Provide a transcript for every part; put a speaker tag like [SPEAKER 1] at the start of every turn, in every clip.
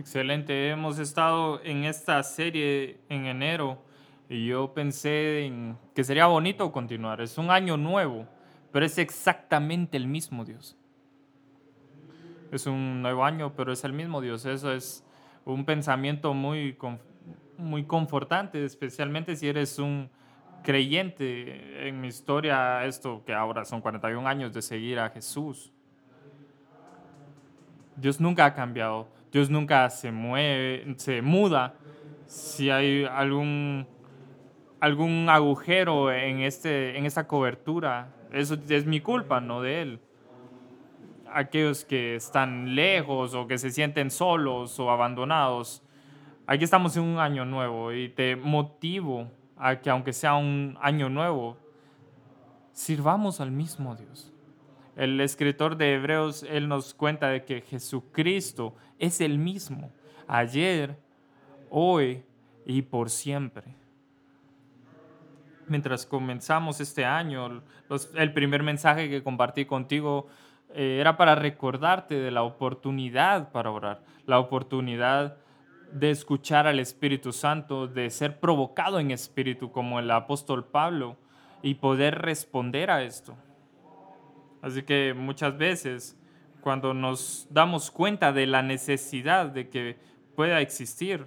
[SPEAKER 1] Excelente, hemos estado en esta serie en enero y yo pensé en que sería bonito continuar. Es un año nuevo, pero es exactamente el mismo Dios. Es un nuevo año, pero es el mismo Dios. Eso es un pensamiento muy, muy confortante, especialmente si eres un creyente en mi historia, esto que ahora son 41 años de seguir a Jesús. Dios nunca ha cambiado Dios nunca se mueve, se muda. Si hay algún, algún agujero en, este, en esta cobertura, eso es mi culpa, no de Él. Aquellos que están lejos o que se sienten solos o abandonados, aquí estamos en un año nuevo y te motivo a que aunque sea un año nuevo, sirvamos al mismo Dios. El escritor de Hebreos, él nos cuenta de que Jesucristo es el mismo, ayer, hoy y por siempre. Mientras comenzamos este año, el primer mensaje que compartí contigo eh, era para recordarte de la oportunidad para orar, la oportunidad de escuchar al Espíritu Santo, de ser provocado en espíritu como el apóstol Pablo y poder responder a esto. Así que muchas veces cuando nos damos cuenta de la necesidad de que pueda existir,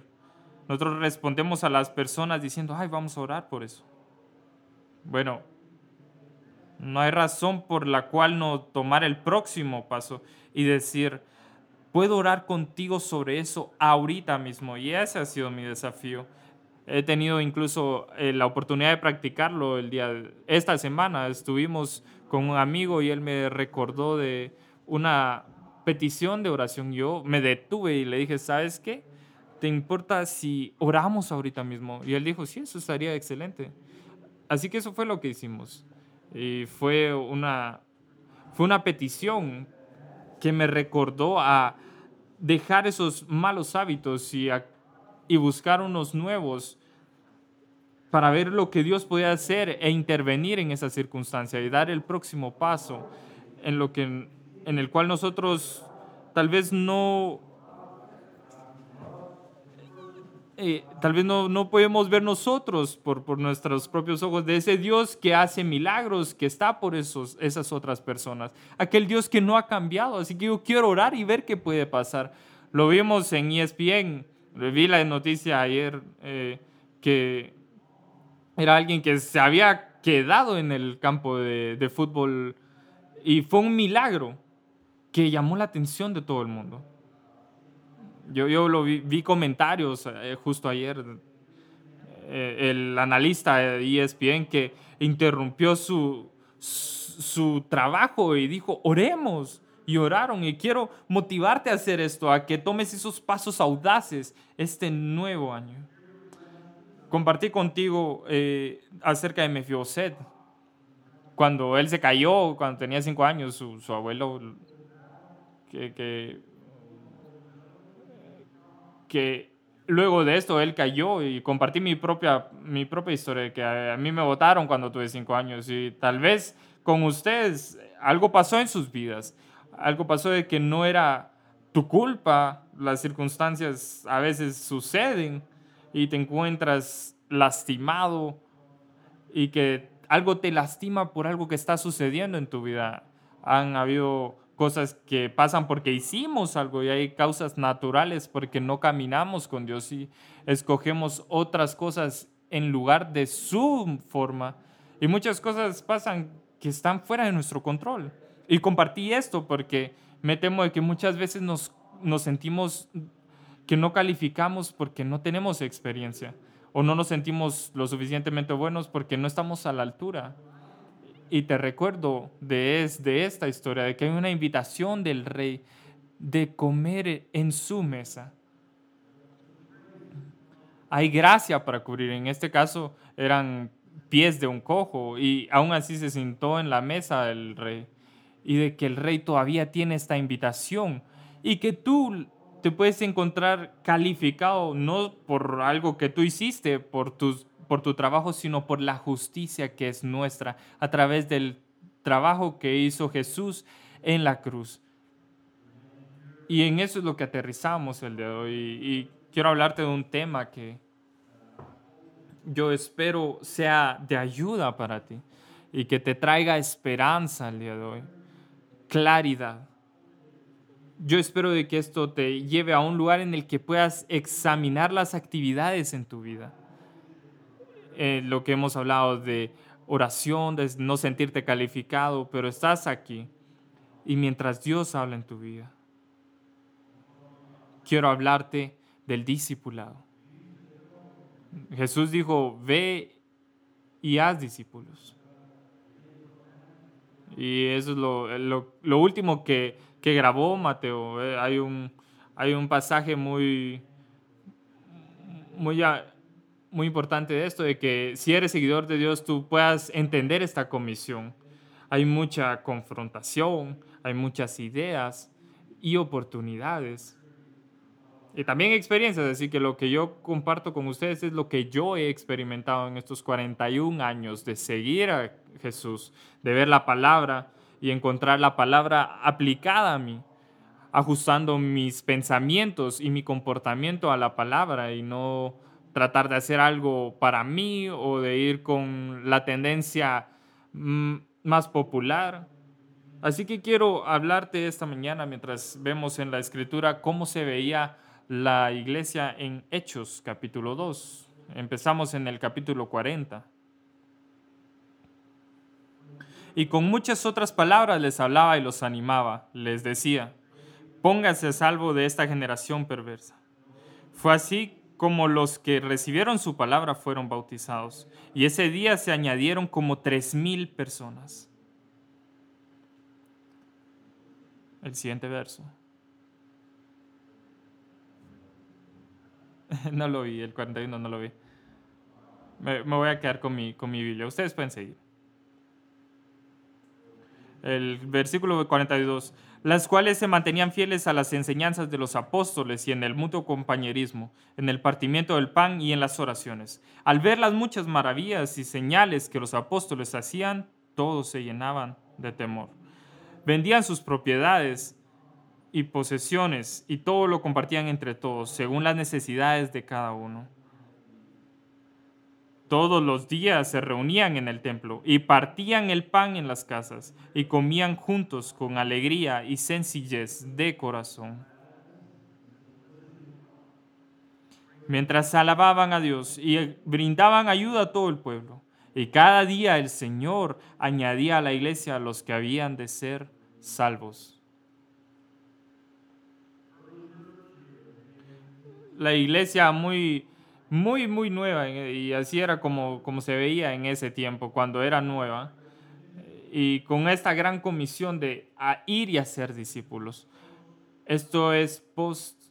[SPEAKER 1] nosotros respondemos a las personas diciendo, ay, vamos a orar por eso. Bueno, no hay razón por la cual no tomar el próximo paso y decir, puedo orar contigo sobre eso ahorita mismo. Y ese ha sido mi desafío. He tenido incluso eh, la oportunidad de practicarlo el día, esta semana. Estuvimos con un amigo y él me recordó de una petición de oración. Yo me detuve y le dije, ¿sabes qué? ¿Te importa si oramos ahorita mismo? Y él dijo, sí, eso estaría excelente. Así que eso fue lo que hicimos. Y fue una, fue una petición que me recordó a dejar esos malos hábitos y, y buscar unos nuevos para ver lo que Dios puede hacer e intervenir en esa circunstancia y dar el próximo paso en lo que en el cual nosotros tal vez no eh, tal vez no, no, podemos ver nosotros por, por, nuestros propios ojos de ese Dios que hace milagros, que está por esos, esas otras personas. Aquel Dios que no ha cambiado. Así que yo quiero orar y ver qué puede pasar. Lo vimos en ESPN. Vi la noticia ayer eh, que era alguien que se había quedado en el campo de, fútbol y fue un milagro que llamó la atención de todo el mundo. Yo, yo lo vi, comentarios eh, justo ayer, eh, el analista de ESPN que interrumpió su, su trabajo y dijo, oremos. Y oraron y quiero motivarte a hacer esto, a que tomes esos pasos audaces este nuevo año compartí contigo eh, acerca de Mefiboset. Cuando él se cayó, cuando tenía cinco años, su, abuelo, que, que, luego de esto él cayó y compartí mi propia, mi propia historia, que a, mí me votaron cuando tuve cinco años y tal vez con ustedes algo pasó en sus vidas, algo pasó de que no era tu culpa, las circunstancias a veces suceden y te encuentras lastimado y que algo te lastima por algo que está sucediendo en tu vida. Han habido cosas que pasan porque hicimos algo y hay causas naturales porque no caminamos con Dios y escogemos otras cosas en lugar de su forma. Y muchas cosas pasan que están fuera de nuestro control. Y compartí esto porque me temo de que muchas veces nos, nos sentimos que no calificamos porque no tenemos experiencia o no nos sentimos lo suficientemente buenos porque no estamos a la altura. Y te recuerdo de, de esta historia, de que hay una invitación del rey de comer en su mesa. Hay gracia para cubrir. En este caso eran pies de un cojo y aún así se sentó en la mesa del rey. Y de que el rey todavía tiene esta invitación y que tú te puedes encontrar calificado no por algo que tú hiciste, por, tus, por tu trabajo, sino por la justicia que es nuestra a través del trabajo que hizo Jesús en la cruz. Y en eso es lo que aterrizamos el de hoy. Y quiero hablarte de un tema que yo espero sea de ayuda para ti y que te traiga esperanza el día de hoy, claridad. Yo espero de que esto te lleve a un lugar en el que puedas examinar las actividades en tu vida. Eh, lo que hemos hablado de oración, de no sentirte calificado, pero estás aquí y mientras Dios habla en tu vida, quiero hablarte del discipulado. Jesús dijo, ve y haz discípulos. Y eso es lo, último que, grabó Mateo. Eh, hay, un, hay un pasaje muy, muy, muy importante de esto, de que si eres seguidor de Dios, tú puedas entender esta comisión. Hay mucha confrontación, hay muchas ideas y oportunidades. Y también experiencias, así que lo que yo comparto con ustedes es lo que yo he experimentado en estos 41 años de seguir a Jesús, de ver la palabra y encontrar la palabra aplicada a mí, ajustando mis pensamientos y mi comportamiento a la palabra y no tratar de hacer algo para mí o de ir con la tendencia mm, más popular. Así que quiero hablarte esta mañana mientras vemos en la escritura cómo se veía la iglesia en Hechos capítulo 2. Empezamos en el capítulo 40. Y con muchas otras palabras les hablaba y los animaba. Les decía, póngase a salvo de esta generación perversa. Fue así como los que recibieron su palabra fueron bautizados. Y ese día se añadieron como tres mil personas. El siguiente verso. no lo vi, el 41 no lo vi. Me, voy a quedar con mi, con mi Biblia. Ustedes pueden seguir. El versículo 42. Las cuales se mantenían fieles a las enseñanzas de los apóstoles y en el mutuo compañerismo, en el partimiento del pan y en las oraciones. Al ver las muchas maravillas y señales que los apóstoles hacían, todos se llenaban de temor. Vendían sus propiedades y posesiones, y todo lo compartían entre todos, según las necesidades de cada uno. Todos los días se reunían en el templo y partían el pan en las casas y comían juntos con alegría y sencillez de corazón. Mientras alababan a Dios y brindaban ayuda a todo el pueblo. Y cada día el Señor añadía a la iglesia a los que habían de ser salvos. la iglesia muy, muy, muy nueva y así era como, como se veía en ese tiempo, cuando era nueva. Y con esta gran comisión de ir y hacer discípulos. Esto es post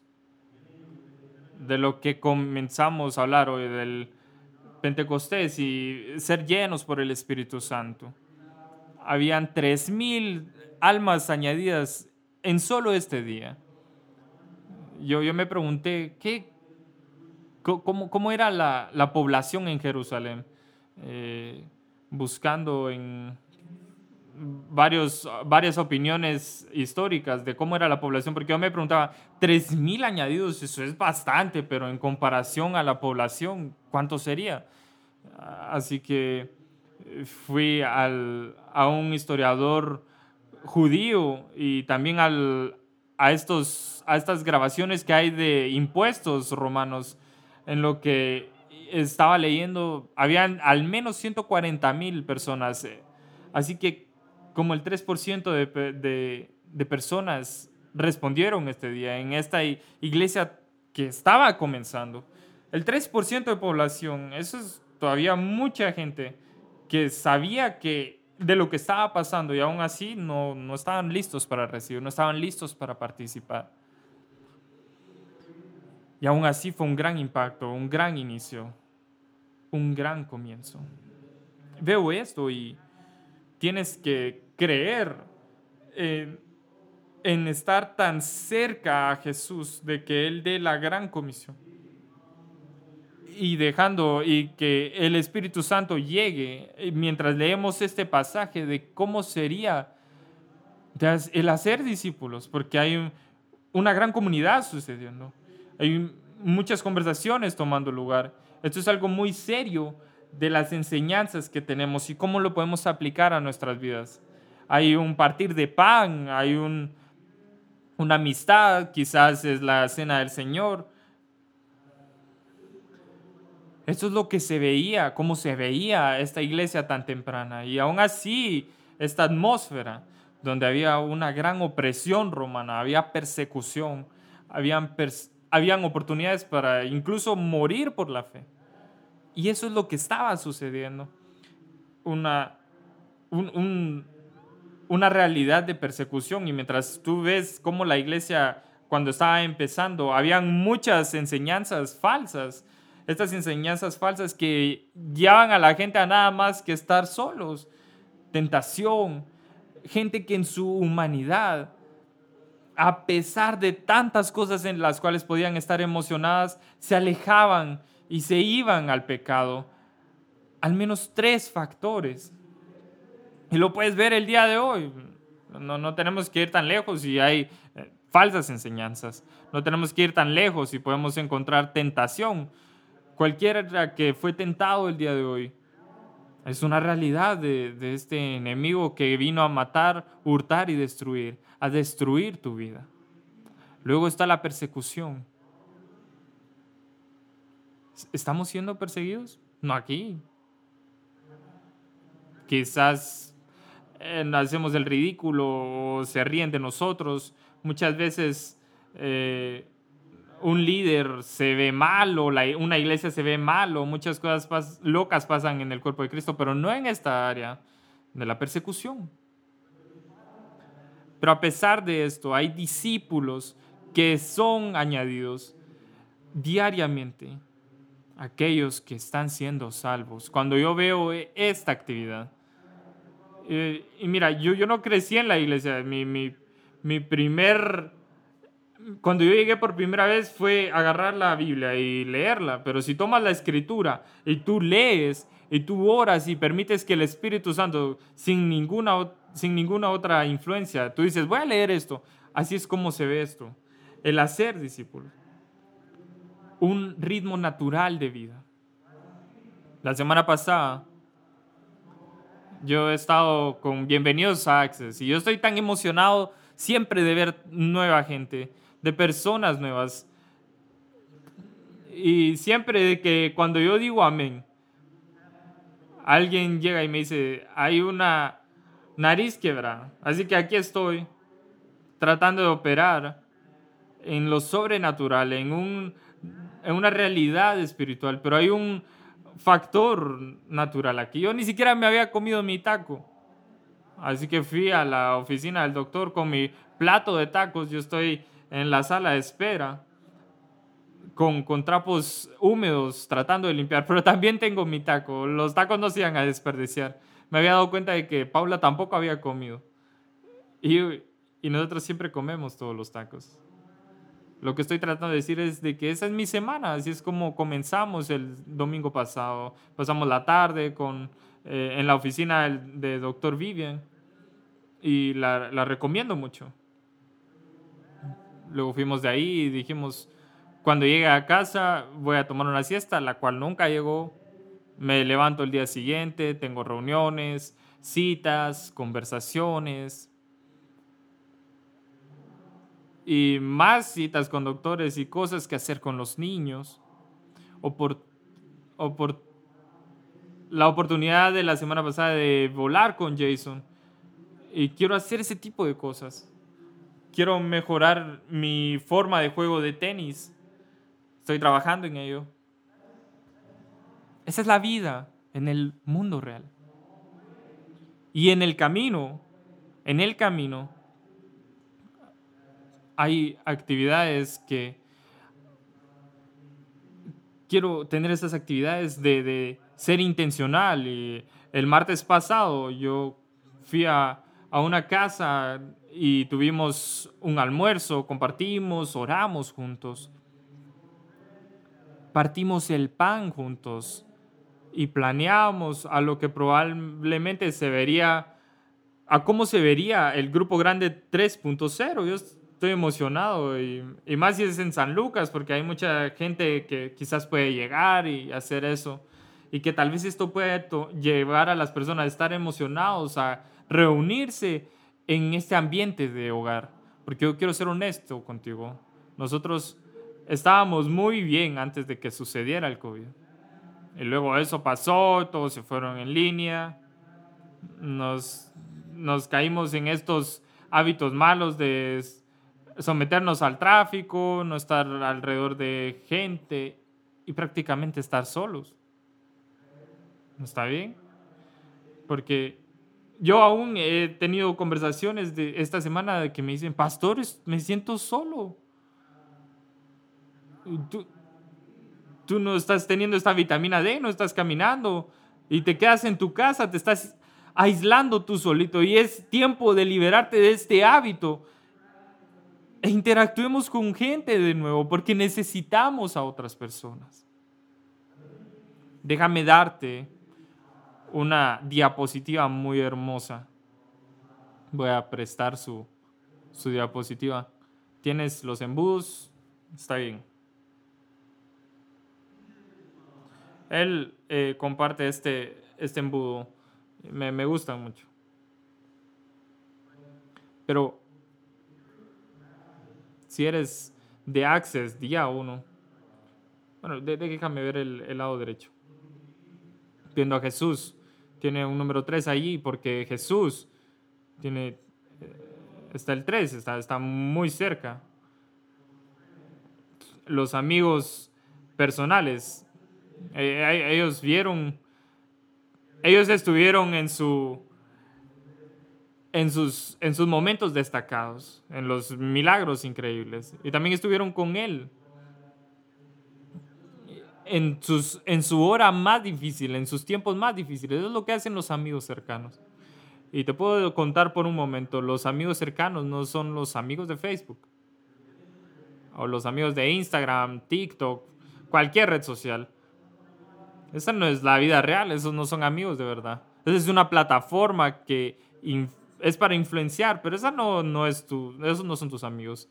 [SPEAKER 1] de lo que comenzamos a hablar hoy del Pentecostés y ser llenos por el Espíritu Santo. Habían tres mil almas añadidas en solo este día yo, yo me pregunté, ¿qué, cómo, era la, la, población en Jerusalén? Eh, buscando en varios, varias opiniones históricas de cómo era la población, porque yo me preguntaba, 3.000 añadidos, eso es bastante, pero en comparación a la población, ¿cuánto sería? Así que eh, fui al, a un historiador judío y también al, a, estos, a estas grabaciones que hay de impuestos romanos, en lo que estaba leyendo, habían al menos 140 mil personas. Eh, así que como el 3% de, de, personas respondieron este día en esta iglesia que estaba comenzando. El 3% de población, eso es todavía mucha gente que sabía que de lo que estaba pasando y aún así no, no estaban listos para recibir, no estaban listos para participar. Y aún así fue un gran impacto, un gran inicio, un gran comienzo. Veo esto y tienes que creer eh, en estar tan cerca a Jesús de que Él dé la gran comisión y dejando y que el Espíritu Santo llegue eh, mientras leemos este pasaje de cómo sería el hacer discípulos, porque hay una gran comunidad sucediendo. Hay muchas conversaciones tomando lugar. Esto es algo muy serio de las enseñanzas que tenemos y cómo lo podemos aplicar a nuestras vidas. Hay un partir de pan, hay un, una amistad, quizás es la cena del Señor. Esto es lo que se veía, cómo se veía esta iglesia tan temprana. Y aún así, esta atmósfera donde había una gran opresión romana, había persecución, habían, habían oportunidades para incluso morir por la fe. Y eso es lo que estaba sucediendo. Una, una realidad de persecución. Y mientras tú ves cómo la iglesia, cuando estaba empezando, habían muchas enseñanzas falsas. Estas enseñanzas falsas que guiaban a la gente a nada más que estar solos. Tentación. Gente que en su humanidad, a pesar de tantas cosas en las cuales podían estar emocionadas, se alejaban y se iban al pecado. Al menos tres factores. Y lo puedes ver el día de hoy. No, no tenemos que ir tan lejos y hay eh, falsas enseñanzas. No tenemos que ir tan lejos y podemos encontrar tentación. Cualquiera que fue tentado el día de hoy. Es una realidad de, de este enemigo que vino a matar, hurtar y destruir, a destruir tu vida. Luego está la persecución. ¿Estamos siendo perseguidos? No aquí. Quizás eh, hacemos el ridículo o se ríen de nosotros. Muchas veces eh, un líder se ve mal o una iglesia se ve mal o muchas cosas locas pasan en el cuerpo de Cristo, pero no en esta área de la persecución. Pero a pesar de esto, hay discípulos que son añadidos diariamente aquellos que están siendo salvos. Cuando yo veo e, esta actividad, eh, y mira, yo, yo no crecí en la iglesia, mi, mi, mi primer, cuando yo llegué por primera vez fue agarrar la Biblia y leerla, pero si tomas la escritura y tú lees y tú oras y permites que el Espíritu Santo, sin ninguna, sin ninguna otra influencia, tú dices, voy a leer esto, así es como se ve esto, el hacer discípulo un ritmo natural de vida. La semana pasada yo he estado con Bienvenidos a Access y yo estoy tan emocionado siempre de ver nueva gente, de personas nuevas. Y siempre que cuando yo digo amén, alguien llega y me dice, hay una nariz quebrada, así que aquí estoy tratando de operar en lo sobrenatural, en un en una realidad espiritual, pero hay un factor natural aquí. Yo ni siquiera me había comido mi taco. Así que fui a la oficina del doctor con mi plato de tacos. Yo estoy en la sala de espera con, con trapos húmedos tratando de limpiar, pero también tengo mi taco. Los tacos no se iban a desperdiciar. Me había dado cuenta de que Paula tampoco había comido. Y, y nosotros siempre comemos todos los tacos. Lo que estoy tratando de decir es de que esa es mi semana, así es como comenzamos el domingo pasado. Pasamos la tarde con, eh, en la oficina de doctor Vivian y la, la recomiendo mucho. Luego fuimos de ahí y dijimos, cuando llegue a casa voy a tomar una siesta, la cual nunca llegó. Me levanto el día siguiente, tengo reuniones, citas, conversaciones, y más citas con doctores y cosas que hacer con los niños, o por, o por la oportunidad de la semana pasada de volar con Jason. Y quiero hacer ese tipo de cosas. Quiero mejorar mi forma de juego de tenis. Estoy trabajando en ello. Esa es la vida en el mundo real. Y en el camino, en el camino, hay actividades que quiero tener esas actividades de, ser intencional. Y el martes pasado yo fui a, a una casa y tuvimos un almuerzo, compartimos, oramos juntos, partimos el pan juntos y planeamos a lo que probablemente se vería, a cómo se vería el grupo grande 3.0. estoy emocionado y, y, más si es en San Lucas, porque hay mucha gente que quizás puede llegar y hacer eso. Y que tal vez esto puede llevar a las personas a estar emocionados, a reunirse en este ambiente de hogar. Porque yo quiero ser honesto contigo. Nosotros estábamos muy bien antes de que sucediera el COVID. Y luego eso pasó, todos se fueron en línea. Nos, nos caímos en estos hábitos malos de someternos al tráfico, no estar alrededor de gente y prácticamente estar solos. ¿No está bien? Porque yo aún he tenido conversaciones de esta semana que me dicen, pastores, me siento solo. Tú, tú no estás teniendo esta vitamina D, no estás caminando y te quedas en tu casa, te estás aislando tú solito y es tiempo de liberarte de este hábito e interactuemos con gente de nuevo porque necesitamos a otras personas. Déjame darte una diapositiva muy hermosa. Voy a prestar su, su diapositiva. Tienes los embudos, está bien. Él eh, comparte este, este embudo. Me, me gusta mucho. Pero si eres de Access, día 1, bueno, déjame ver el, el, lado derecho. Viendo a Jesús, tiene un número 3 allí porque Jesús tiene, eh, está el 3, está, está muy cerca. Los amigos personales eh, ellos vieron, ellos estuvieron en su, en sus, en sus momentos destacados, en los milagros increíbles, y también estuvieron con él en, sus, en su hora más difícil, en sus tiempos más difíciles. Eso es lo que hacen los amigos cercanos. Y te puedo contar por un momento, los amigos cercanos no son los amigos de Facebook, o los amigos de Instagram, TikTok, cualquier red social. Esa no es la vida real, esos no son amigos de verdad. Esa es una plataforma que es para influenciar, pero esa no, no es tu, esos no son tus amigos.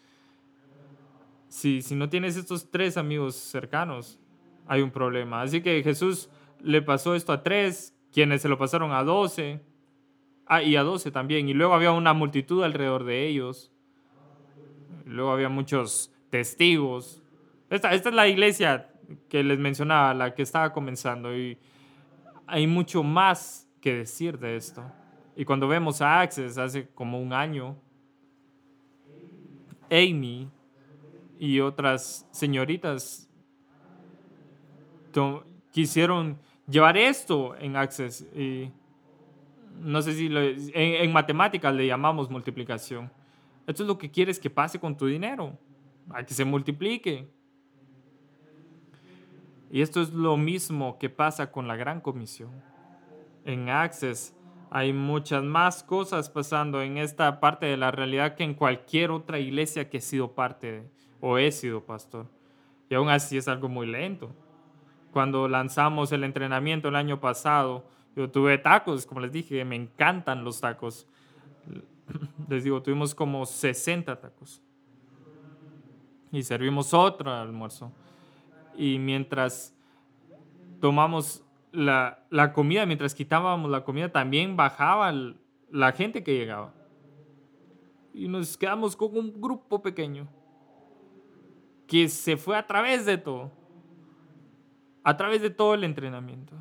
[SPEAKER 1] Si, si no tienes estos tres amigos cercanos, hay un problema. Así que Jesús le pasó esto a tres, quienes se lo pasaron a doce, ah, y a doce también, y luego había una multitud alrededor de ellos. Luego había muchos testigos. Esta, esta es la iglesia que les mencionaba, la que estaba comenzando, y hay mucho más que decir de esto. Y cuando vemos a Access hace como un año, Amy y otras señoritas quisieron llevar esto en Access. Y no sé si en, en matemáticas le llamamos multiplicación. Esto es lo que quieres que pase con tu dinero, a que se multiplique. Y esto es lo mismo que pasa con la Gran Comisión. En Access hay muchas más cosas pasando en esta parte de la realidad que en cualquier otra iglesia que he sido parte o he sido pastor. Y aún así es algo muy lento. Cuando lanzamos el entrenamiento el año pasado, yo tuve tacos, como les dije, me encantan los tacos. Les digo, tuvimos como 60 tacos. Y servimos otro almuerzo y mientras tomamos la, la, comida, mientras quitábamos la comida, también bajaba la gente que llegaba. Y nos quedamos con un grupo pequeño que se fue a través de todo, a través de todo el entrenamiento.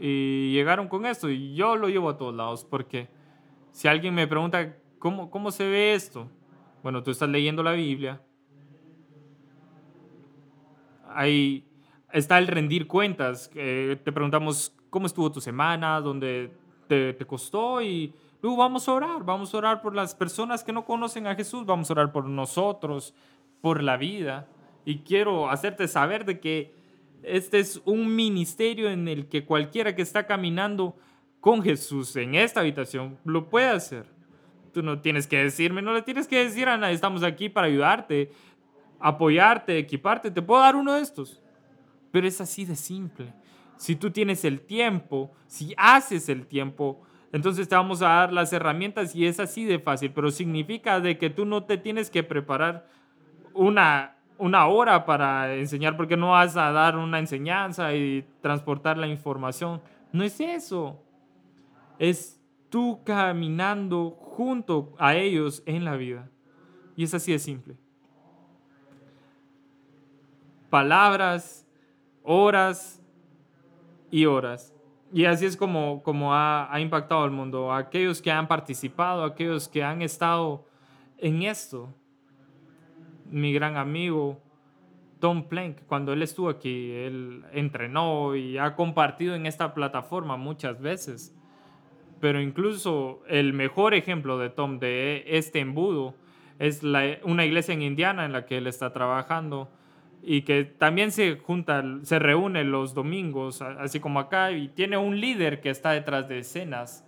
[SPEAKER 1] Y llegaron con esto y yo lo llevo a todos lados porque si alguien me pregunta cómo, cómo se ve esto, bueno, tú estás leyendo la Biblia, ahí está el rendir cuentas. te preguntamos cómo estuvo tu semana, dónde te, te, costó y luego vamos a orar, vamos a orar por las personas que no conocen a Jesús, vamos a orar por nosotros, por la vida. Y quiero hacerte saber de que este es un ministerio en el que cualquiera que está caminando con Jesús en esta habitación lo puede hacer. Tú no tienes que decirme, no le tienes que decir a nadie, estamos aquí para ayudarte apoyarte, equiparte, te puedo dar uno de estos. Pero es así de simple. Si tú tienes el tiempo, si haces el tiempo, Entonces te vamos a dar las herramientas y es así de fácil, pero significa de que tú no te tienes que preparar una, una hora para enseñar porque no vas a dar una enseñanza y transportar la información. No es eso. Es tú caminando junto a ellos en la vida. Y es así de simple. Palabras, horas y horas. Y así es como, como ha, ha, impactado el mundo. Aquellos que han participado, aquellos que han estado en esto. Mi gran amigo Tom Plank, cuando él estuvo aquí, él entrenó y ha compartido en esta plataforma muchas veces. Pero incluso el mejor ejemplo de Tom de este embudo es una iglesia en Indiana en la que él está trabajando y que también se junta, se reúne los domingos, así como acá, y tiene un líder que está detrás de escenas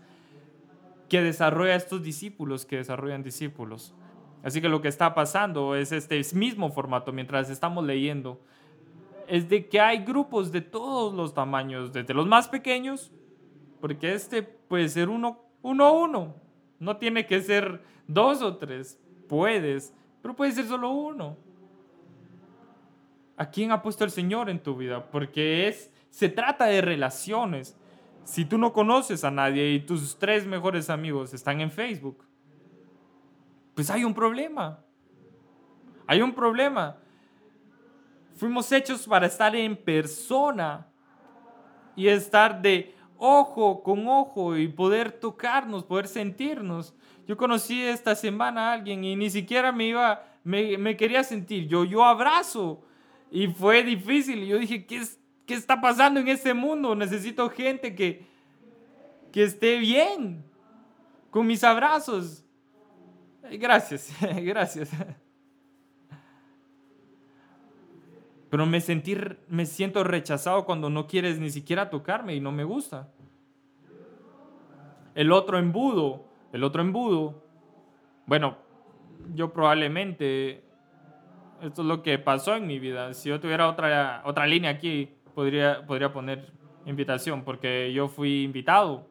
[SPEAKER 1] que desarrolla estos discípulos, que desarrollan discípulos. Así que lo que está pasando es este mismo formato mientras estamos leyendo, es de que hay grupos de todos los tamaños, desde los más pequeños, porque este puede ser uno, uno a uno, no tiene que ser dos o tres, puedes, pero puede ser solo uno. ¿A quién ha puesto el Señor en tu vida? Porque es, se trata de relaciones. Si tú no conoces a nadie y tus tres mejores amigos están en Facebook, pues hay un problema. Hay un problema. Fuimos hechos para estar en persona y estar de ojo con ojo y poder tocarnos, poder sentirnos. Yo conocí esta semana a alguien y ni siquiera me iba, me, me quería sentir. Yo, yo abrazo y fue difícil. Yo dije, ¿qué, es, qué está pasando en este mundo? Necesito gente que, que esté bien con mis abrazos. Gracias, gracias. Pero me, sentir, me siento rechazado cuando no quieres ni siquiera tocarme y no me gusta. El otro embudo, el otro embudo, bueno, yo probablemente esto es lo que pasó en mi vida. Si yo tuviera otra, otra línea aquí, podría, podría poner invitación, porque yo fui invitado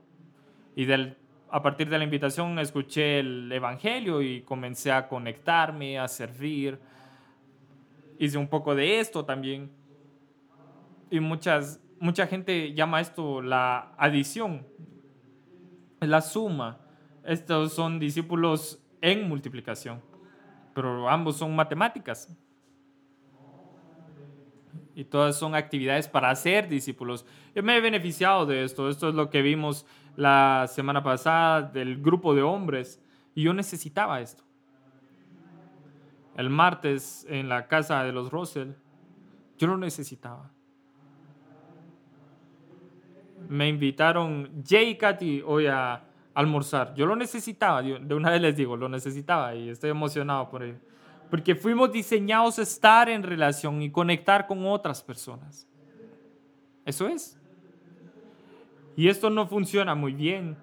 [SPEAKER 1] y del, a partir de la invitación escuché el Evangelio y comencé a conectarme, a servir. Hice un poco de esto también. Y muchas, mucha gente llama esto la adición, la suma. Estos son discípulos en multiplicación pero ambos son matemáticas. Y todas son actividades para hacer discípulos. Yo me he beneficiado de esto. Esto es lo que vimos la semana pasada del grupo de hombres. Y yo necesitaba esto. El martes en la casa de los Russell, yo lo necesitaba. Me invitaron Jay y Katy hoy a, almorzar. Yo lo necesitaba, de una vez les digo, lo necesitaba y estoy emocionado por ello. Porque fuimos diseñados a estar en relación y conectar con otras personas. Eso es. Y esto no funciona muy bien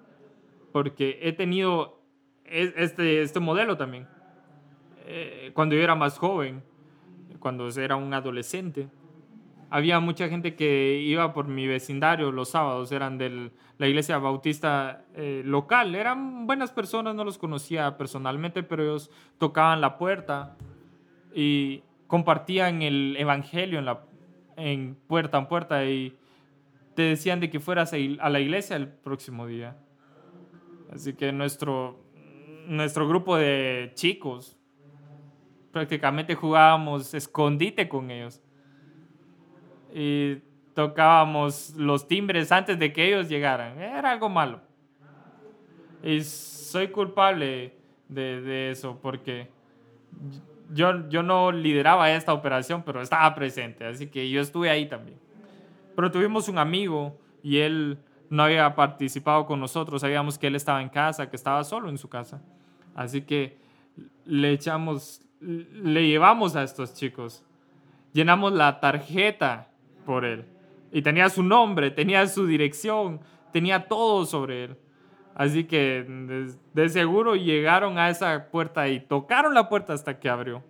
[SPEAKER 1] porque he tenido e, este, este modelo también. Eh, cuando yo era más joven, cuando era un adolescente, había mucha gente que iba por mi vecindario los sábados, eran de la iglesia bautista eh, local, eran buenas personas, no los conocía personalmente, pero ellos tocaban la puerta y compartían el evangelio en, la, puerta en puerta y te decían de que fueras a la iglesia el próximo día. Así que nuestro, nuestro grupo de chicos prácticamente jugábamos escondite con ellos y tocábamos los timbres antes de que ellos llegaran. Era algo malo. Y soy culpable de, de eso porque yo, yo no lideraba esta operación, pero estaba presente, así que yo estuve ahí también. Pero tuvimos un amigo y él no había participado con nosotros, sabíamos que él estaba en casa, que estaba solo en su casa. Así que le echamos, le llevamos a estos chicos, llenamos la tarjeta por él. Y tenía su nombre, tenía su dirección, tenía todo sobre él. Así que de, seguro llegaron a esa puerta y tocaron la puerta hasta que abrió.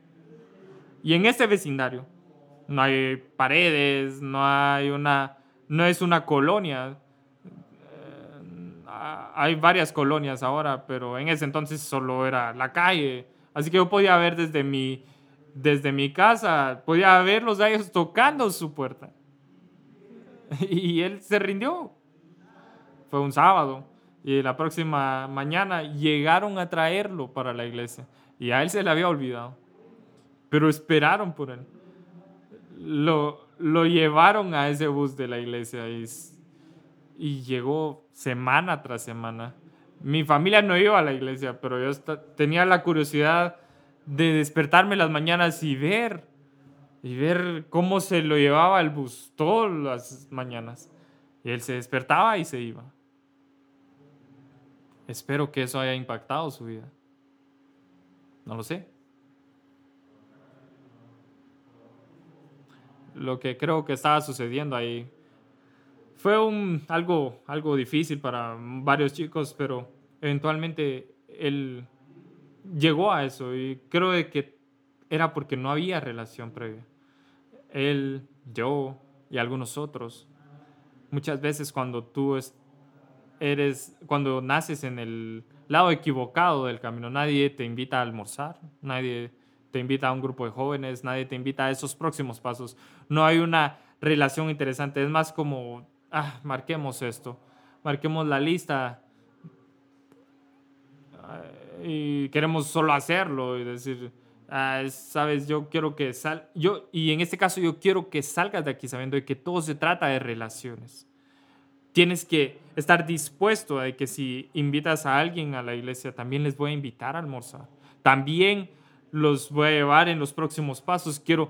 [SPEAKER 1] Y en ese vecindario no hay paredes, no hay una, no es una colonia. Eh, hay varias colonias ahora, pero en ese entonces solo era la calle. Así que yo podía ver desde mi, desde mi casa, podía verlos a ellos tocando su puerta. Y él se rindió. Fue un sábado. Y la próxima mañana llegaron a traerlo para la iglesia. Y a él se le había olvidado. Pero esperaron por él. Lo, lo llevaron a ese bus de la iglesia y, y llegó semana tras semana. Mi familia no iba a la iglesia, pero yo tenía la curiosidad de despertarme las mañanas y ver, y ver cómo se lo llevaba el bus todas las mañanas. Y él se despertaba y se iba. Espero que eso haya impactado su vida. No lo sé. Lo que creo que estaba sucediendo ahí fue un, algo, algo difícil para varios chicos, pero eventualmente él llegó a eso y creo que era porque no había relación previa. Él, yo y algunos otros, muchas veces cuando tú eres, cuando naces en el lado equivocado del camino, nadie te invita a almorzar, nadie te invita a un grupo de jóvenes, nadie te invita a esos próximos pasos. No hay una relación interesante, es más como, ah, marquemos esto, marquemos la lista y queremos solo hacerlo y decir, ah, sabes, yo quiero que sal, yo, y en este caso yo quiero que salgas de aquí sabiendo que todo se trata de relaciones. Tienes que estar dispuesto a que si invitas a alguien a la iglesia, también les voy a invitar a almorzar. También los voy a llevar en los próximos pasos. Quiero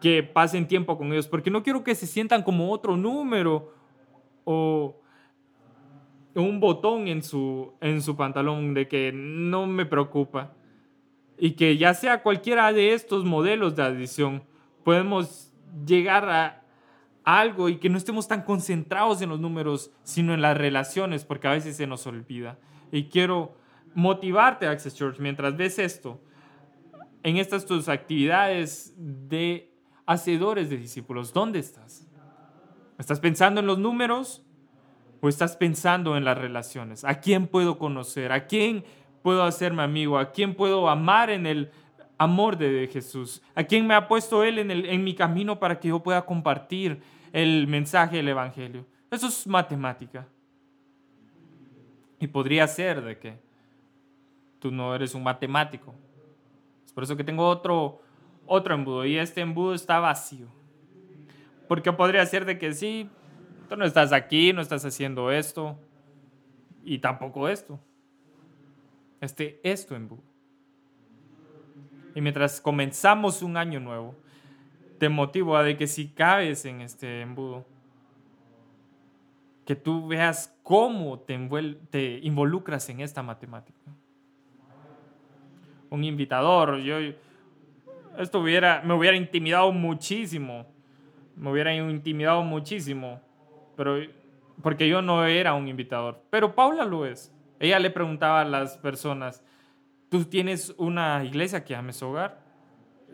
[SPEAKER 1] que pasen tiempo con ellos, porque no quiero que se sientan como otro número o un botón en su, en su pantalón de que no me preocupa. Y que ya sea cualquiera de estos modelos de adición, podemos llegar a algo y que no estemos tan concentrados en los números, sino en las relaciones, porque a veces se nos olvida. Y quiero motivarte, Access Church, mientras ves esto, en estas tus actividades de hacedores de discípulos, ¿dónde estás? ¿Estás pensando en los números? ¿O estás pensando en las relaciones? ¿A quién puedo conocer? ¿A quién puedo hacerme amigo? ¿A quién puedo amar en el amor de Jesús? ¿A quién me ha puesto Él en, el, en mi camino para que yo pueda compartir el mensaje del Evangelio? Eso es matemática. Y podría ser de que tú no eres un matemático. Es por eso que tengo otro, otro embudo y este embudo está vacío. Porque podría ser de que sí, Tú no estás aquí, no estás haciendo esto y tampoco esto. Este esto embudo. Y mientras comenzamos un año nuevo, te motivo a de que si cabes en este embudo, que tú veas cómo te, te involucras en esta matemática. Un invitador, yo esto hubiera, me hubiera intimidado muchísimo, me hubiera intimidado muchísimo pero porque yo no era un invitador, pero Paula lo es. Ella le preguntaba a las personas, ¿tú tienes una iglesia que ames hogar?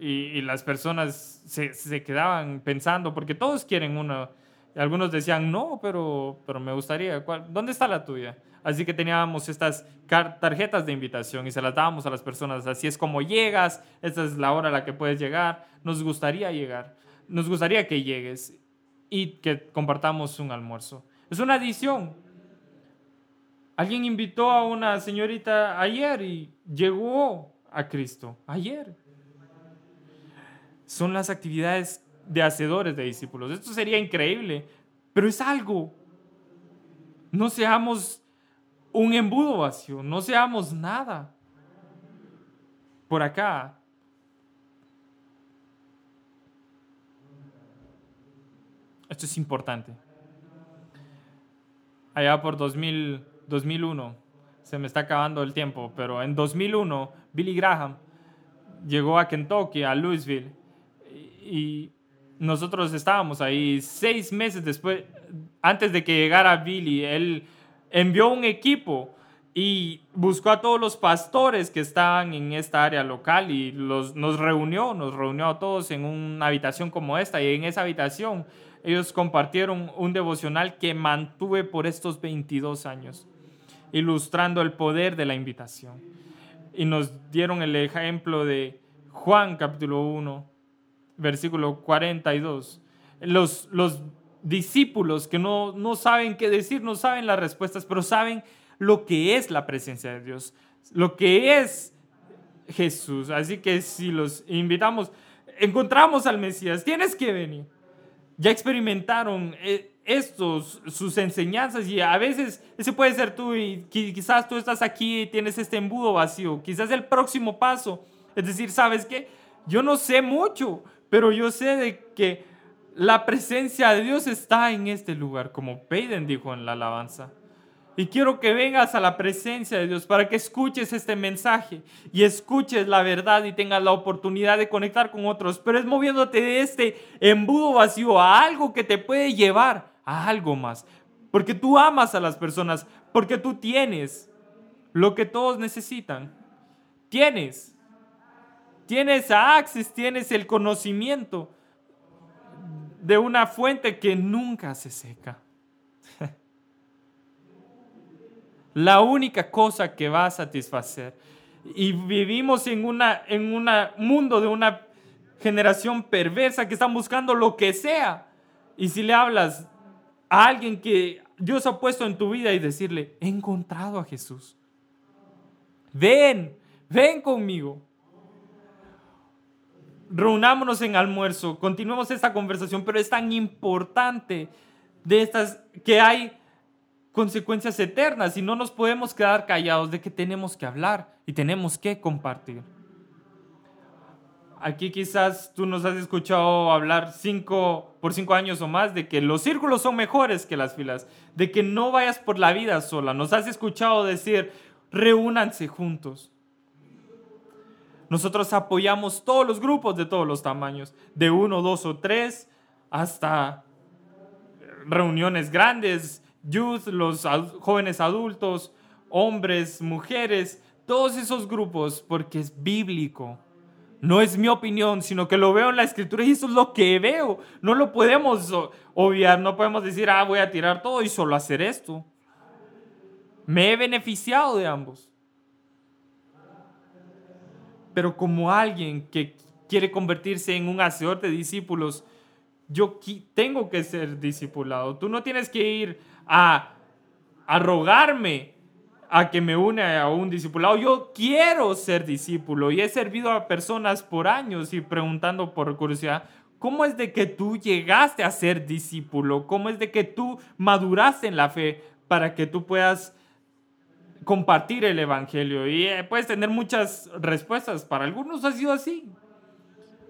[SPEAKER 1] Y, las personas se, se, quedaban pensando, porque todos quieren una. Algunos decían, no, pero, pero me gustaría. ¿Dónde está la tuya? Así que teníamos estas tarjetas de invitación y se las dábamos a las personas. Así es como llegas, esta es la hora a la que puedes llegar. Nos gustaría llegar. Nos gustaría que llegues y que compartamos un almuerzo. Es una adición. Alguien invitó a una señorita ayer y llegó a Cristo ayer. Son las actividades de hacedores de discípulos. Esto sería increíble, pero es algo. No seamos un embudo vacío, no seamos nada. Por acá Esto es importante. Allá por 2000, 2001, se me está acabando el tiempo, pero en 2001 Billy Graham llegó a Kentucky, a Louisville, y nosotros estábamos ahí seis meses después, antes de que llegara Billy, él envió un equipo y buscó a todos los pastores que estaban en esta área local y los, nos reunió, nos reunió a todos en una habitación como esta y en esa habitación ellos compartieron un devocional que mantuve por estos 22 años. Ilustrando el poder de la invitación. Y nos dieron el ejemplo de Juan capítulo 1, versículo 42. Los, los discípulos que no, no saben qué decir, no saben las respuestas, pero saben lo que es la presencia de Dios, lo que es Jesús. Así que si los invitamos, encontramos al Mesías, tienes que venir. Ya experimentaron eh, estos, sus enseñanzas y a veces ese puede ser tú y quizás tú estás aquí y tienes este embudo vacío. Quizás el próximo paso es decir, ¿sabes qué? Yo no sé mucho, pero yo sé de que la presencia de Dios está en este lugar, como Peyden dijo en la alabanza. Y quiero que vengas a la presencia de Dios para que escuches este mensaje y escuches la verdad y tengas la oportunidad de conectar con otros, pero es moviéndote de este embudo vacío a algo que te puede llevar a algo más. Porque tú amas a las personas, porque tú tienes lo que todos necesitan. Tienes. Tienes a Access, tienes el conocimiento de una fuente que nunca se seca. La única cosa que va a satisfacer. Y vivimos en un en una mundo de una generación perversa que está buscando lo que sea. Y si le hablas a alguien que Dios ha puesto en tu vida y decirle, he encontrado a Jesús. Ven, ven conmigo. Reunámonos en almuerzo, continuemos esta conversación, pero es tan importante de estas que hay consecuencias eternas y no nos podemos quedar callados de que tenemos que hablar y tenemos que compartir. Aquí quizás tú nos has escuchado hablar cinco, por cinco años o más de que los círculos son mejores que las filas, de que no vayas por la vida sola. Nos has escuchado decir, reúnanse juntos. Nosotros apoyamos todos los grupos de todos los tamaños, de uno, dos o tres, hasta reuniones grandes, youth, los jóvenes adultos, hombres, mujeres, todos esos grupos, porque es bíblico no es mi opinión, sino que lo veo en la escritura y eso es lo que veo. No lo podemos obviar, no podemos decir, ah, voy a tirar todo y solo hacer esto. Me he beneficiado de ambos. Pero como alguien que quiere convertirse en un hacedor de discípulos, yo tengo que ser discipulado. Tú no tienes que ir a, rogarme a que me une a un discipulado. Yo quiero ser discípulo y he servido a personas por años y preguntando por curiosidad, ¿cómo es de que tú llegaste a ser discípulo? ¿Cómo es de que tú maduraste en la fe para que tú puedas compartir el Evangelio? Y eh, puedes tener muchas respuestas. Para algunos ha sido así.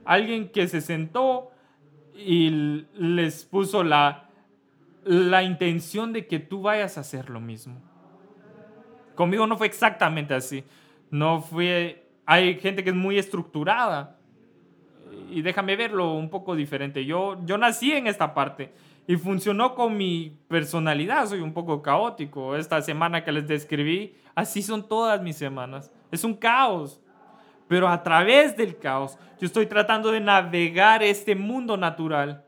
[SPEAKER 1] Alguien que se sentó y les puso la, la intención de que tú vayas a hacer lo mismo. Conmigo no fue exactamente así. No fue... Hay gente que es muy estructurada. Y déjame verlo un poco diferente. Yo, yo nací en esta parte y funcionó con mi personalidad. Soy un poco caótico. Esta semana que les describí, así son todas mis semanas. Es un caos. Pero a través del caos, yo estoy tratando de navegar este mundo natural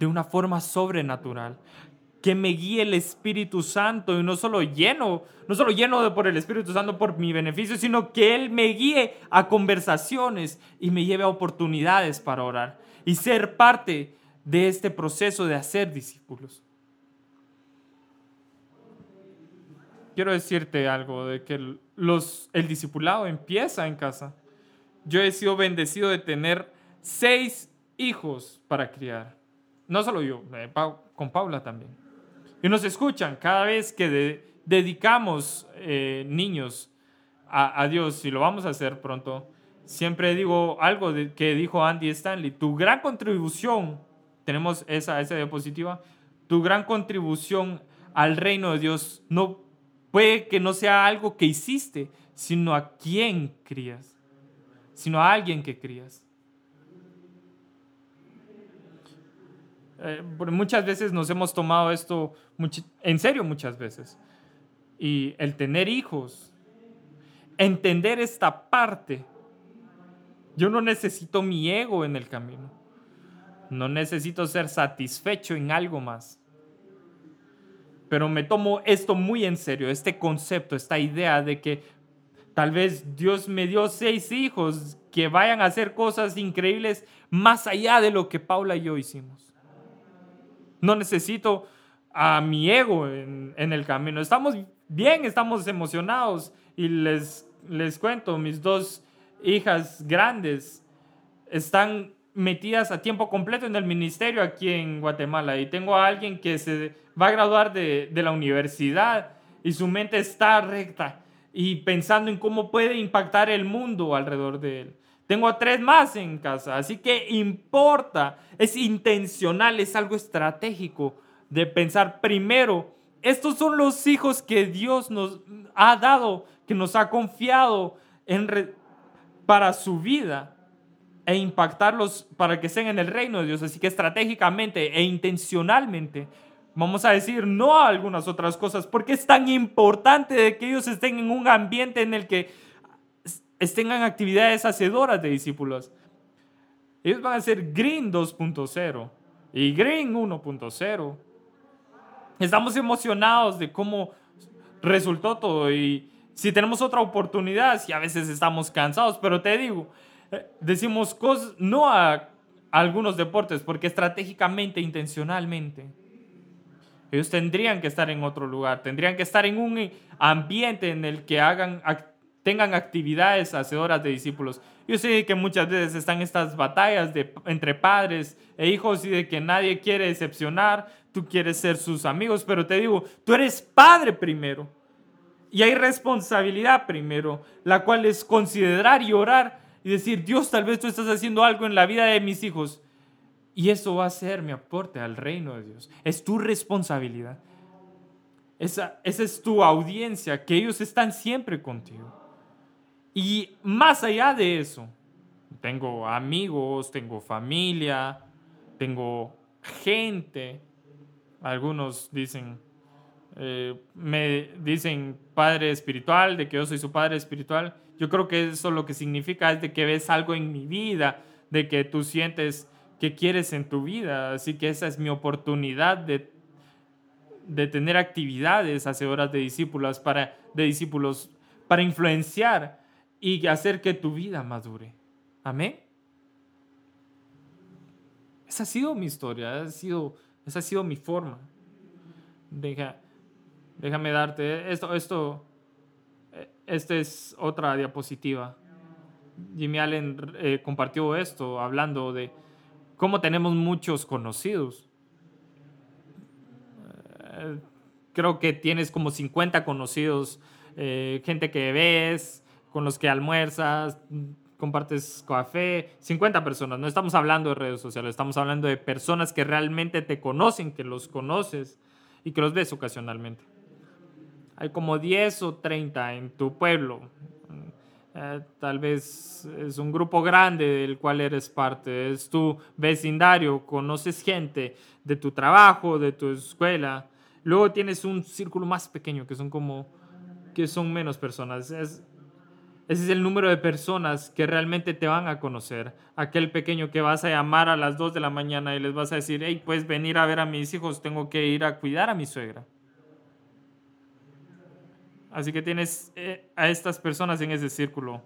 [SPEAKER 1] de una forma sobrenatural que me guíe el Espíritu Santo y no solo lleno, no solo lleno de, por el Espíritu Santo por mi beneficio, sino que Él me guíe a conversaciones y me lleve a oportunidades para orar y ser parte de este proceso de hacer discípulos. Quiero decirte algo de que los, el discipulado empieza en casa. Yo he sido bendecido de tener seis hijos para criar. No solo yo, eh, con Paula también y nos escuchan cada vez que dedicamos eh, niños a, Dios, y lo vamos a hacer pronto, siempre digo algo que dijo Andy Stanley, tu gran contribución, tenemos esa, esa diapositiva, tu gran contribución al reino de Dios no puede que no sea algo que hiciste, sino a quién crías, sino a alguien que crías. Eh, muchas veces nos hemos tomado esto en serio muchas veces. Y el tener hijos, entender esta parte. Yo no necesito mi ego en el camino. No necesito ser satisfecho en algo más. pero me tomo esto muy en serio, este concepto, esta idea de que tal vez Dios me dio seis hijos que vayan a hacer cosas increíbles más allá de lo que Paula y yo hicimos. No necesito a mi ego en, el camino. Estamos bien, estamos emocionados y les, les cuento, mis dos hijas grandes están metidas a tiempo completo en el ministerio aquí en Guatemala y tengo a alguien que se va a graduar de, de la universidad y su mente está recta y pensando en cómo puede impactar el mundo alrededor de él. Tengo tres más en casa, así que importa, es intencional, es algo estratégico de pensar primero, estos son los hijos que Dios nos ha dado, que nos ha confiado para su vida e impactarlos para que estén en el reino de Dios. Así que estratégicamente e intencionalmente vamos a decir no a algunas otras cosas, porque es tan importante de que ellos estén en un ambiente en el que en actividades hacedoras de discípulos. Ellos van a ser Green 2.0 y Green 1.0. Estamos emocionados de cómo resultó todo y si tenemos otra oportunidad, si a veces estamos cansados, pero te digo, eh, decimos cosas, no a, algunos deportes, porque estratégicamente, intencionalmente, ellos tendrían que estar en otro lugar, tendrían que estar en un ambiente en el que hagan, tengan actividades hacedoras de discípulos. Yo sé que muchas veces están estas batallas de, entre padres e hijos y de que nadie quiere decepcionar, tú quieres ser sus amigos, pero te digo, tú eres padre primero. Y hay responsabilidad primero, la cual es considerar y orar y decir, Dios, tal vez tú estás haciendo algo en la vida de mis hijos. Y eso va a ser mi aporte al reino de Dios. Es tu responsabilidad. Esa, esa es tu audiencia, que ellos están siempre contigo. Y más allá de eso, tengo amigos, tengo familia, tengo gente algunos dicen, eh, me dicen padre espiritual, de que yo soy su padre espiritual. Yo creo que eso lo que significa es de que ves algo en mi vida, de que tú sientes que quieres en tu vida. Así que esa es mi oportunidad de, de tener actividades hacedoras de discípulos para, de discípulos para influenciar y hacer que tu vida madure. Amén. Esa ha sido mi historia, ha sido esa ha sido mi forma. Déjame darte esto, esto, esta es otra diapositiva. Jimmy Allen eh, compartió esto hablando de cómo tenemos muchos conocidos. Eh, creo que tienes como 50 conocidos, eh, gente que ves, con los que almuerzas, compartes café, 50 personas. No estamos hablando de redes sociales, estamos hablando de personas que realmente te conocen, que los conoces y que los ves ocasionalmente. Hay como 10 o 30 en tu pueblo. Eh, tal vez es un grupo grande del cual eres parte, es tu vecindario, conoces gente de tu trabajo, de tu escuela. Luego tienes un círculo más pequeño que son como que son menos personas. Es, ese es el número de personas que realmente te van a conocer. Aquel pequeño que vas a llamar a las 2 de la mañana y les vas a decir, hey, puedes venir a ver a mis hijos, tengo que ir a cuidar a mi suegra. Así que tienes eh, a estas personas en ese círculo.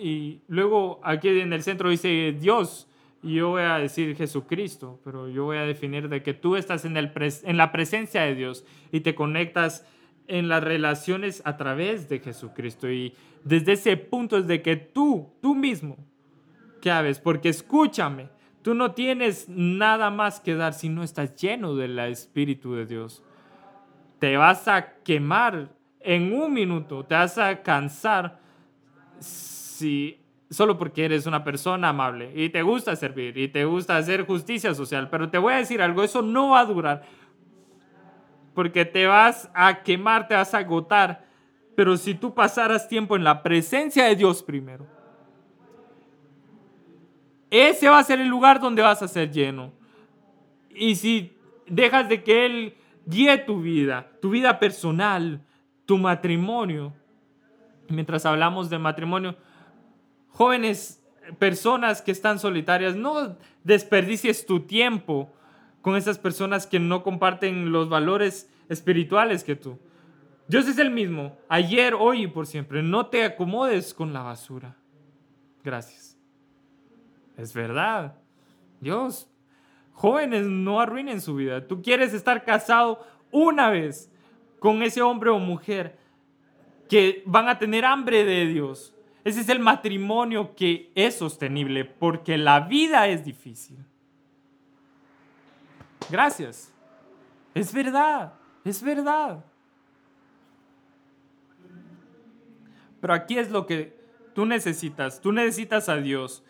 [SPEAKER 1] Y luego aquí en el centro dice Dios, y yo voy a decir Jesucristo, pero yo voy a definir de que tú estás en, el en la presencia de Dios y te conectas en las relaciones a través de Jesucristo. Y desde ese punto es de que tú, tú mismo, ¿qué haces? Porque escúchame, tú no tienes nada más que dar si no estás lleno del Espíritu de Dios. Te vas a quemar en un minuto, te vas a cansar si solo porque eres una persona amable y te gusta servir y te gusta hacer justicia social, pero te voy a decir algo, eso no va a durar porque te vas a quemar, te vas a agotar. Pero si tú pasaras tiempo en la presencia de Dios primero, ese va a ser el lugar donde vas a ser lleno. Y si dejas de que Él guíe tu vida, tu vida personal, tu matrimonio, mientras hablamos de matrimonio, jóvenes personas que están solitarias, no desperdicies tu tiempo con esas personas que no comparten los valores espirituales que tú. Dios es el mismo, ayer, hoy y por siempre. No te acomodes con la basura. Gracias. Es verdad. Dios, jóvenes, no arruinen su vida. Tú quieres estar casado una vez con ese hombre o mujer que van a tener hambre de Dios. Ese es el matrimonio que es sostenible porque la vida es difícil. Gracias. Es verdad, es verdad. Pero aquí es lo que tú necesitas. Tú necesitas a Dios.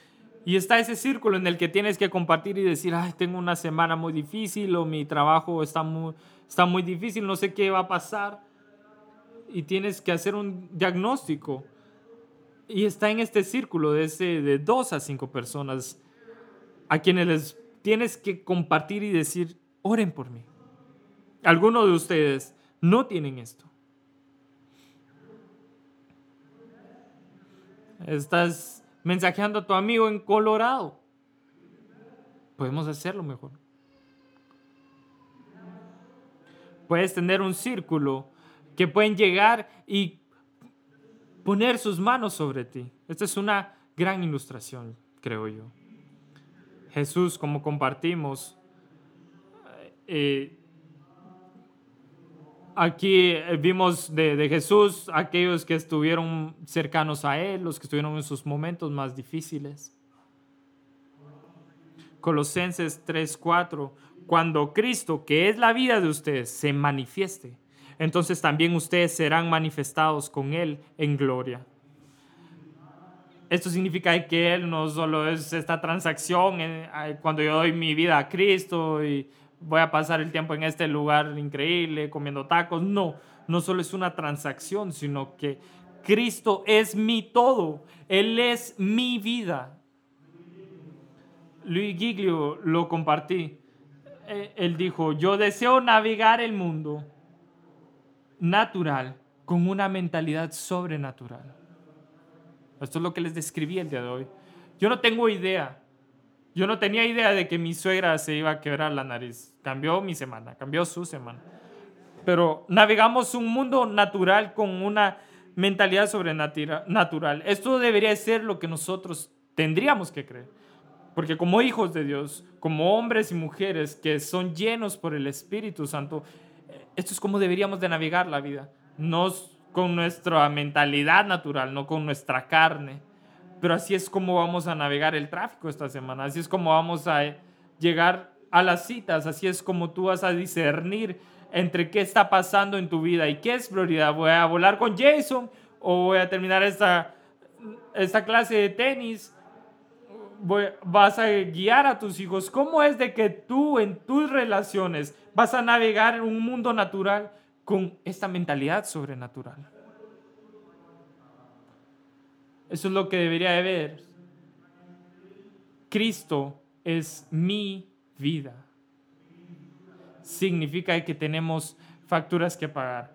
[SPEAKER 1] Y está ese círculo en el que tienes que compartir y decir, ay, tengo una semana muy difícil o mi trabajo está muy, está muy difícil, no sé qué va a pasar. Y tienes que hacer un diagnóstico. Y está en este círculo de, ese, de dos a cinco personas a quienes les tienes que compartir y decir, oren por mí. Algunos de ustedes no tienen esto. Estás mensajeando a tu amigo en Colorado. Podemos hacerlo mejor. Puedes tener un círculo que pueden llegar y poner sus manos sobre ti. Esta es una gran ilustración, creo yo. Jesús, como compartimos, eh, Aquí vimos de, Jesús aquellos que estuvieron cercanos a Él, los que estuvieron en sus momentos más difíciles. Colosenses 3:4, cuando Cristo, que es la vida de ustedes, se manifieste, entonces también ustedes serán manifestados con Él en gloria. Esto significa que Él no solo es esta transacción eh, cuando yo doy mi vida a Cristo y voy a pasar el tiempo en este lugar increíble comiendo tacos. No, no solo es una transacción, sino que Cristo es mi todo. Él es mi vida. Luis Giglio lo compartí. Eh, él dijo, yo deseo navegar el mundo natural con una mentalidad sobrenatural. Esto es lo que les describí el día de hoy. Yo no tengo idea yo no tenía idea de que mi suegra se iba a quebrar la nariz. Cambió mi semana, cambió su semana. Pero navegamos un mundo natural con una mentalidad sobrenatural. Esto debería ser lo que nosotros tendríamos que creer. Porque como hijos de Dios, como hombres y mujeres que son llenos por el Espíritu Santo, esto es como deberíamos de navegar la vida. No con nuestra mentalidad natural, no con nuestra carne pero así es como vamos a navegar el tráfico esta semana, así es como vamos a llegar a las citas, así es como tú vas a discernir entre qué está pasando en tu vida y qué es prioridad. Voy a volar con Jason o voy a terminar esta, esta clase de tenis. vas a guiar a tus hijos. ¿Cómo es de que tú en tus relaciones vas a navegar en un mundo natural con esta mentalidad sobrenatural? Eso es lo que debería de ver. Cristo es mi vida. Significa que tenemos facturas que pagar.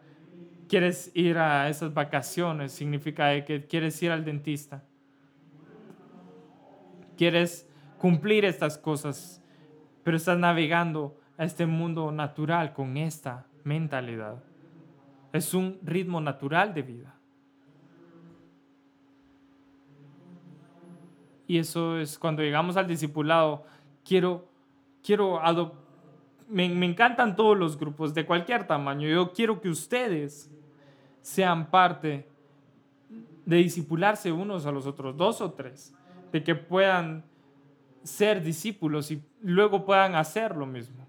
[SPEAKER 1] Quieres ir a esas vacaciones, significa que quieres ir al dentista. Quieres cumplir estas cosas, pero estás navegando a este mundo natural con esta mentalidad. Es un ritmo natural de vida. Y eso es cuando llegamos al discipulado, quiero, quiero me, me encantan todos los grupos de cualquier tamaño. Yo quiero que ustedes sean parte de discipularse unos a los otros, dos o tres, de que puedan ser discípulos y luego puedan hacer lo mismo.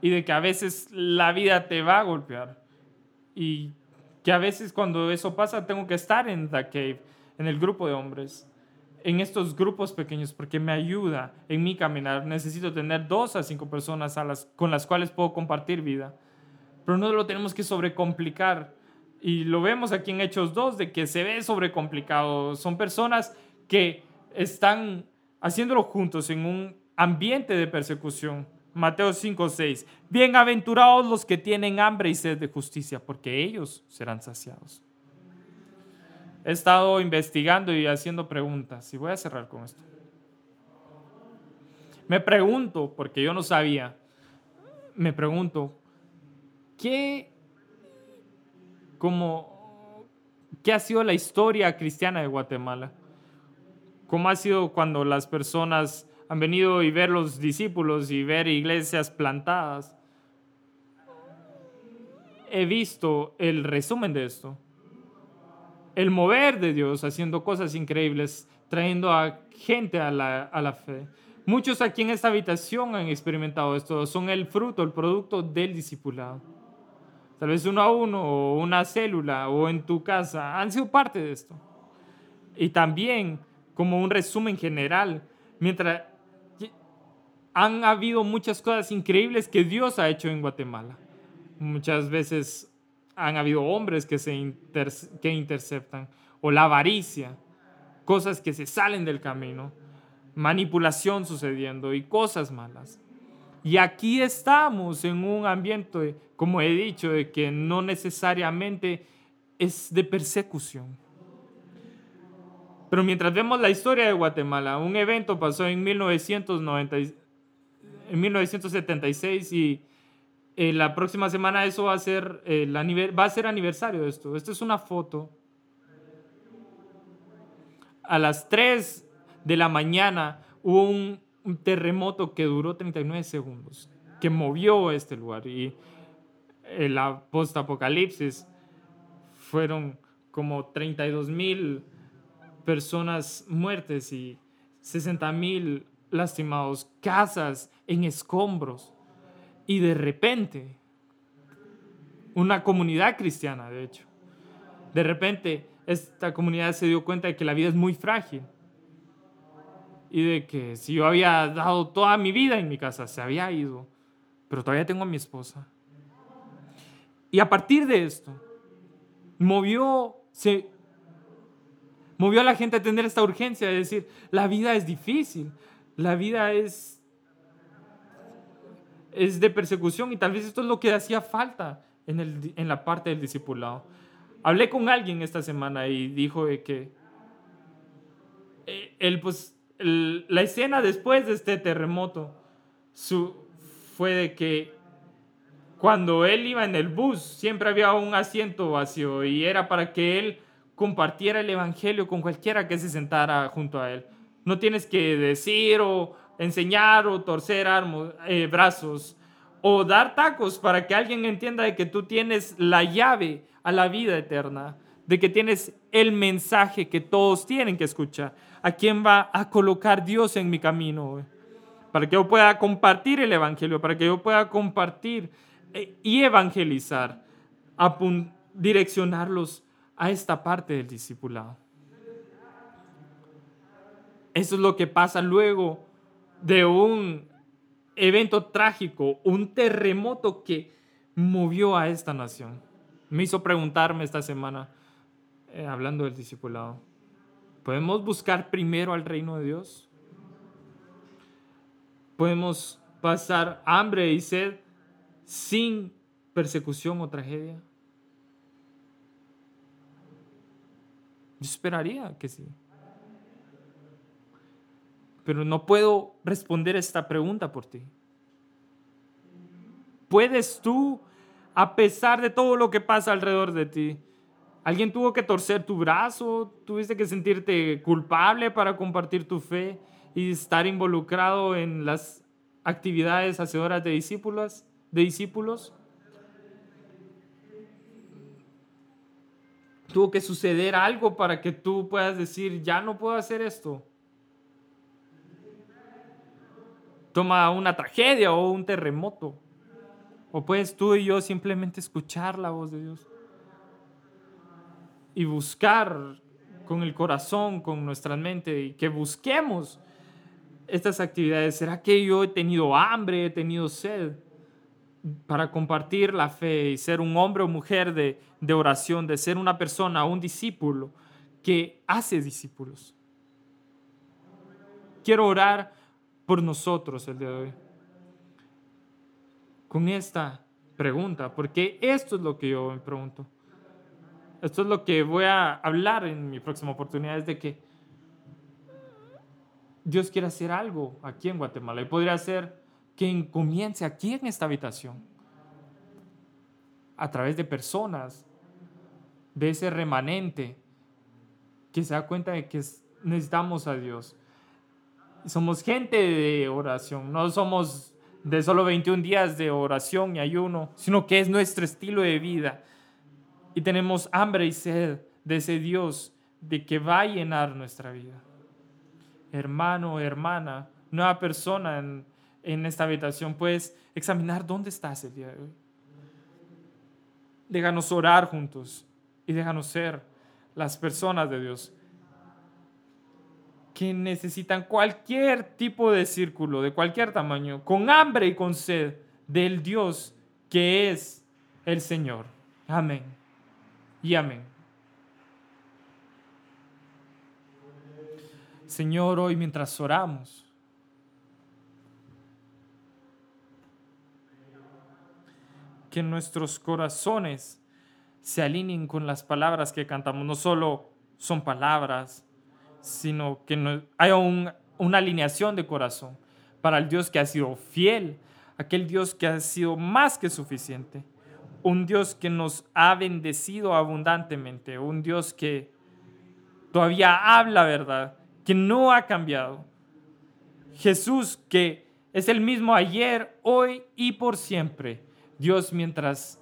[SPEAKER 1] Y de que a veces la vida te va a golpear. Y que a veces cuando eso pasa tengo que estar en The Cave, en el grupo de hombres en estos grupos pequeños porque me ayuda en mi caminar. Necesito tener dos a cinco personas a las, con las cuales puedo compartir vida. Pero no lo tenemos que sobrecomplicar. Y lo vemos aquí en Hechos 2, de que se ve sobrecomplicado. Son personas que están haciéndolo juntos en un ambiente de persecución. Mateo 5, 6. Bienaventurados los que tienen hambre y sed de justicia, porque ellos serán saciados he estado investigando y haciendo preguntas y voy a cerrar con esto. Me pregunto, porque yo no sabía, me pregunto, ¿qué, como, ¿qué ha sido la historia cristiana de Guatemala? ¿Cómo ha sido cuando las personas han venido y ver los discípulos y ver iglesias plantadas? He visto el resumen de esto. El mover de Dios haciendo cosas increíbles, trayendo a gente a la, a la fe. Muchos aquí en esta habitación han experimentado esto, son el fruto, el producto del discipulado. Tal vez uno a uno, o una célula, o en tu casa, han sido parte de esto. Y también, como un resumen general, mientras han habido muchas cosas increíbles que Dios ha hecho en Guatemala. Muchas veces han habido hombres que se que interceptan, o la avaricia, cosas que se salen del camino manipulación sucediendo y cosas malas. Y aquí estamos en un ambiente, como he dicho, de que no necesariamente es de persecución. Pero mientras vemos la historia de Guatemala, un evento pasó en, 1990, en 1976 y eh, la próxima semana eso va a ser, el va a ser aniversario de esto. Esta es una foto. A las 3 de la mañana hubo un, terremoto que duró 39 segundos, que movió este lugar. Y la post-apocalipsis fueron como 32 mil personas muertes y 60 mil lastimados, casas en escombros. Y de repente, una comunidad cristiana, de hecho, de repente esta comunidad se dio cuenta de que la vida es muy frágil y de que si yo había dado toda mi vida en mi casa, se había ido, pero todavía tengo a mi esposa. Y a partir de esto, movió, se, movió a la gente a tener esta urgencia de decir, la vida es difícil, la vida es, es de persecución y tal vez esto es lo que hacía falta en, el, en la parte del discipulado. Hablé con alguien esta semana y dijo que eh, él pues la escena después de este terremoto fue de que cuando él iba en el bus siempre había un asiento vacío y era para que él compartiera el evangelio con cualquiera que se sentara junto a él. No tienes que decir o enseñar o torcer eh, brazos o dar tacos para que alguien entienda de que tú tienes la llave a la vida eterna, de que tienes el mensaje que todos tienen que escuchar a quién va a colocar Dios en mi camino, para que yo pueda compartir el Evangelio, para que yo pueda compartir eh, y evangelizar, direccionarlos a esta parte del discipulado. Eso es lo que pasa luego de un evento trágico, un terremoto que movió a esta nación. Me hizo preguntarme esta semana, eh, hablando del discipulado, ¿Podemos buscar primero al reino de Dios? ¿Podemos pasar hambre y sed sin persecución o tragedia? Yo esperaría que sí. Pero no puedo responder esta pregunta por ti. ¿Puedes tú, a pesar de todo lo que pasa alrededor de ti, Alguien tuvo que torcer tu brazo, tuviste que sentirte culpable para compartir tu fe y estar involucrado en las actividades hacedoras de discípulos, de discípulos. Tuvo que suceder algo para que tú puedas decir, ya no puedo hacer esto. Toma una tragedia o un terremoto. O puedes tú y yo simplemente escuchar la voz de Dios y buscar con el corazón, con nuestra mente, y que busquemos estas actividades. ¿Será que yo he tenido hambre, he tenido sed para compartir la fe y ser un hombre o mujer de, de oración, de ser una persona, un discípulo que hace discípulos? Quiero orar por nosotros el día de hoy con esta pregunta, porque esto es lo que yo me pregunto. Esto es lo que voy a hablar en mi próxima oportunidad, es de que Dios quiere hacer algo aquí en Guatemala y podría ser que comience aquí en esta habitación, a través de personas, de ese remanente que se da cuenta de que necesitamos a Dios. Somos gente de oración, no somos de solo 21 días de oración y ayuno, sino que es nuestro estilo de vida. Y tenemos hambre y sed de ese Dios de que va a llenar nuestra vida. Hermano, hermana, nueva persona en, esta habitación, puedes examinar dónde estás el día de hoy. Déjanos orar juntos y déjanos ser las personas de Dios que necesitan cualquier tipo de círculo, de cualquier tamaño, con hambre y con sed del Dios que es el Señor. Amén. Y amén. Señor, hoy mientras oramos, que nuestros corazones se alineen con las palabras que cantamos. No solo son palabras, sino que haya una alineación de corazón para el Dios que ha sido fiel, aquel Dios que ha sido más que suficiente, un Dios que nos ha bendecido abundantemente, un Dios que todavía habla verdad, que no ha cambiado. Jesús que es el mismo ayer, hoy y por siempre. Dios, mientras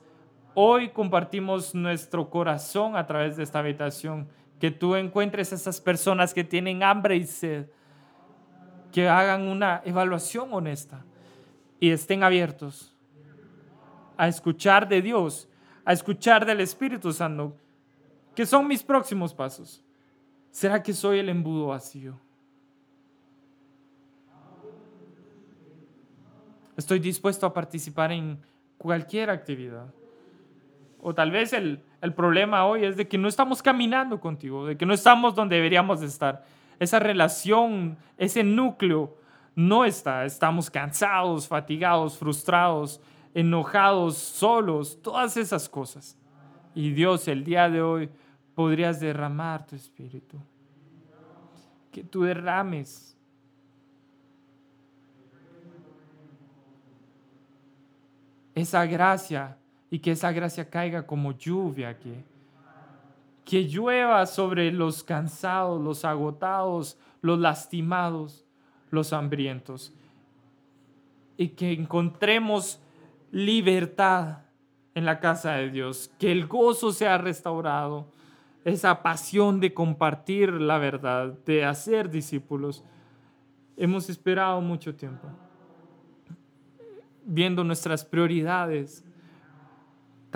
[SPEAKER 1] hoy compartimos nuestro corazón a través de esta habitación, que tú encuentres a esas personas que tienen hambre y sed, que hagan una evaluación honesta y estén abiertos a escuchar de Dios, a escuchar del Espíritu Santo, que son mis próximos pasos. ¿Será que soy el embudo vacío? Estoy dispuesto a participar en cualquier actividad. O tal vez el, el problema hoy es de que no estamos caminando contigo, de que no estamos donde deberíamos estar. Esa relación, ese núcleo no está. Estamos cansados, fatigados, frustrados, enojados, solos, todas esas cosas. Y Dios, el día de hoy podrías derramar tu espíritu. Que tú derrames esa gracia y que esa gracia caiga como lluvia aquí. Que llueva sobre los cansados, los agotados, los lastimados, los hambrientos. Y que encontremos libertad en la casa de Dios. Que el gozo sea restaurado. Esa pasión de compartir la verdad, de hacer discípulos. Hemos esperado mucho tiempo. Viendo nuestras prioridades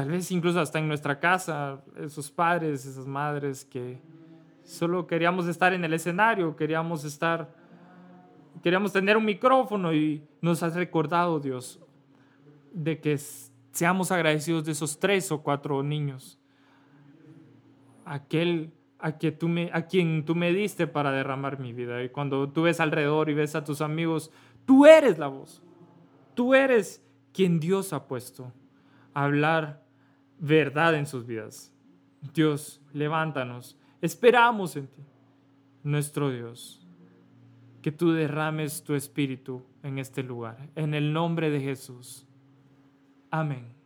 [SPEAKER 1] tal vez incluso hasta en nuestra casa, esos padres, esas madres que solo queríamos estar en el escenario, queríamos estar, queríamos tener un micrófono y nos has recordado, Dios, de que seamos agradecidos de esos tres o cuatro niños, aquel a, que tú me, a quien tú me diste para derramar mi vida. Y cuando tú ves alrededor y ves a tus amigos, tú eres la voz, tú eres quien Dios ha puesto. A hablar verdad en sus vidas. Dios, levántanos. Esperamos en ti, nuestro Dios. Que tú derrames tu espíritu en este lugar. En el nombre de Jesús. Amén.